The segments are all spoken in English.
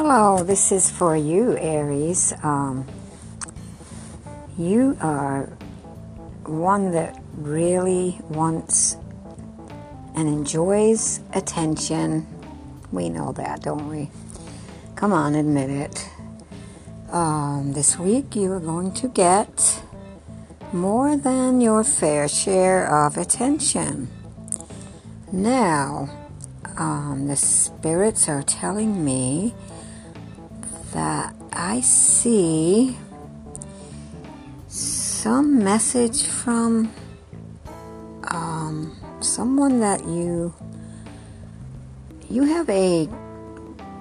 Hello, this is for you, Aries. Um, you are one that really wants and enjoys attention. We know that, don't we? Come on, admit it. Um, this week you are going to get more than your fair share of attention. Now, um, the spirits are telling me I see some message from um, someone that you you have a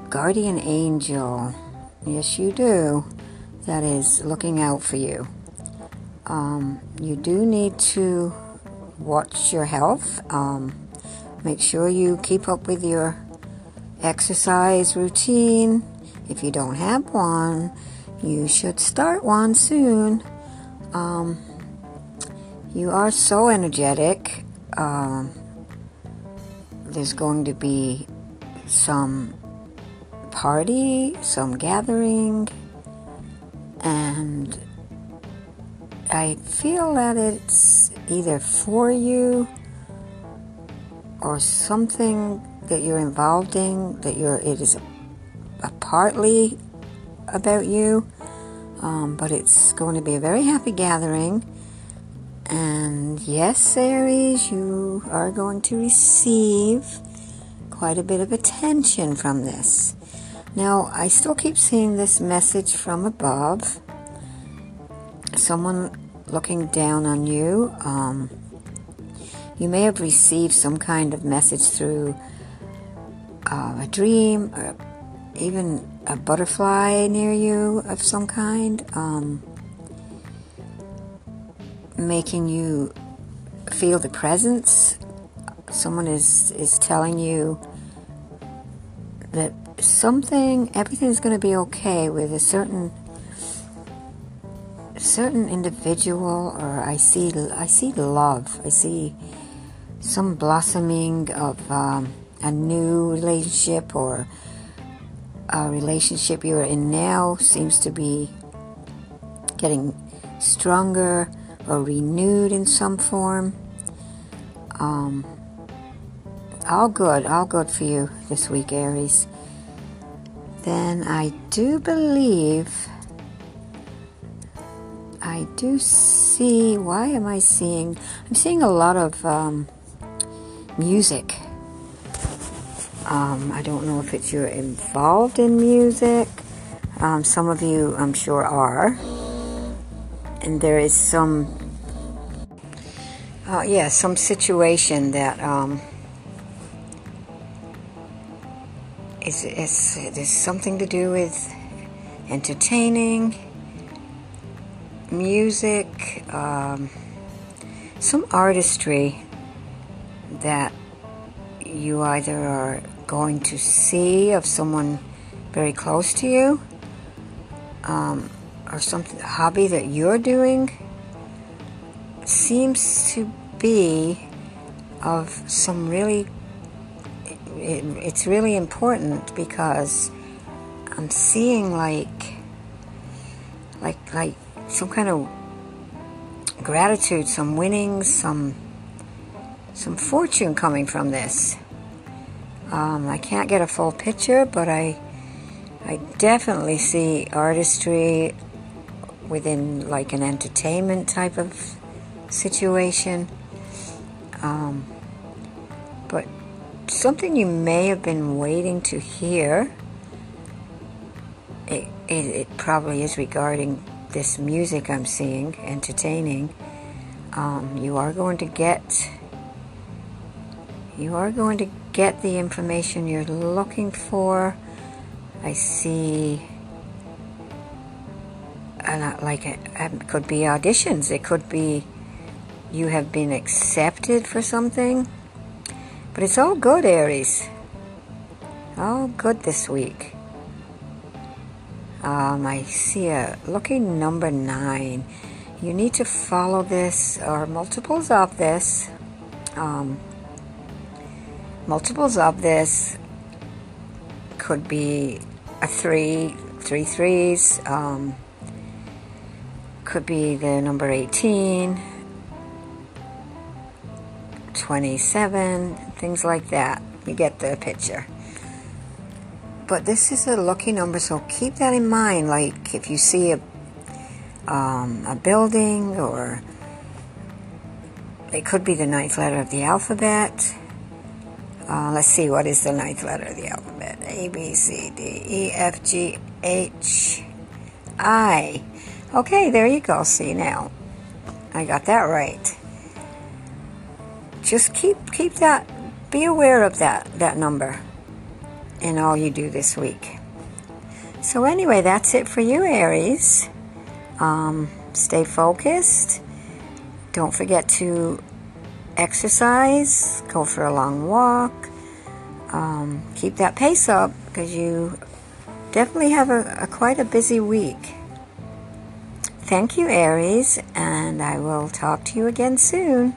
guardian angel. Yes, you do. That is looking out for you. Um, you do need to watch your health. Um, make sure you keep up with your exercise routine if you don't have one, you should start one soon. Um, you are so energetic. Um, there's going to be some party, some gathering, and I feel that it's either for you or something that you're involved in that you're it is a partly about you, um, but it's going to be a very happy gathering. And yes, Aries, you are going to receive quite a bit of attention from this. Now, I still keep seeing this message from above. Someone looking down on you. Um, you may have received some kind of message through uh, a dream or even a butterfly near you of some kind, um, making you feel the presence. Someone is, is telling you that something, everything's going to be okay with a certain certain individual or I see I see love I see some blossoming of um, a new relationship or uh, relationship you are in now seems to be getting stronger or renewed in some form. Um, all good, all good for you this week, Aries. Then I do believe, I do see, why am I seeing? I'm seeing a lot of um, music um, I don't know if it's you're involved in music. Um, some of you, I'm sure, are. And there is some, uh, yeah, some situation that um, is, something to do with entertaining, music, um, some artistry that you either are going to see of someone very close to you um, or something hobby that you're doing seems to be of some really it, it's really important because I'm seeing like like like some kind of gratitude, some winnings, some some fortune coming from this. Um, I can't get a full picture, but I I definitely see artistry within like an entertainment type of situation. Um, but something you may have been waiting to hear. It, it, it probably is regarding this music I'm seeing, entertaining. Um, you are going to get you are going to get the information you're looking for. I see uh, like it, it could be auditions. It could be you have been accepted for something. But it's all good, Aries. All good this week. Um, I see a lucky number nine. You need to follow this or multiples of this. Um, multiples of this could be a three, three threes. Um, could be the number 18, 27, things like that. You get the picture. But this is a lucky number, so keep that in mind. Like if you see a um, a building, or it could be the ninth letter of the alphabet. Uh, let's see, what is the ninth letter of the alphabet? A, B, C, D, E, F, G, H, I. Okay, there you go. See now, I got that right. Just keep keep that. Be aware of that that number in all you do this week. So anyway, that's it for you, Aries. Um, stay focused. Don't forget to exercise. Go for a long walk. Um, keep that pace up because you definitely have a, a quite a busy week. Thank you, Aries, and I will talk to you again soon.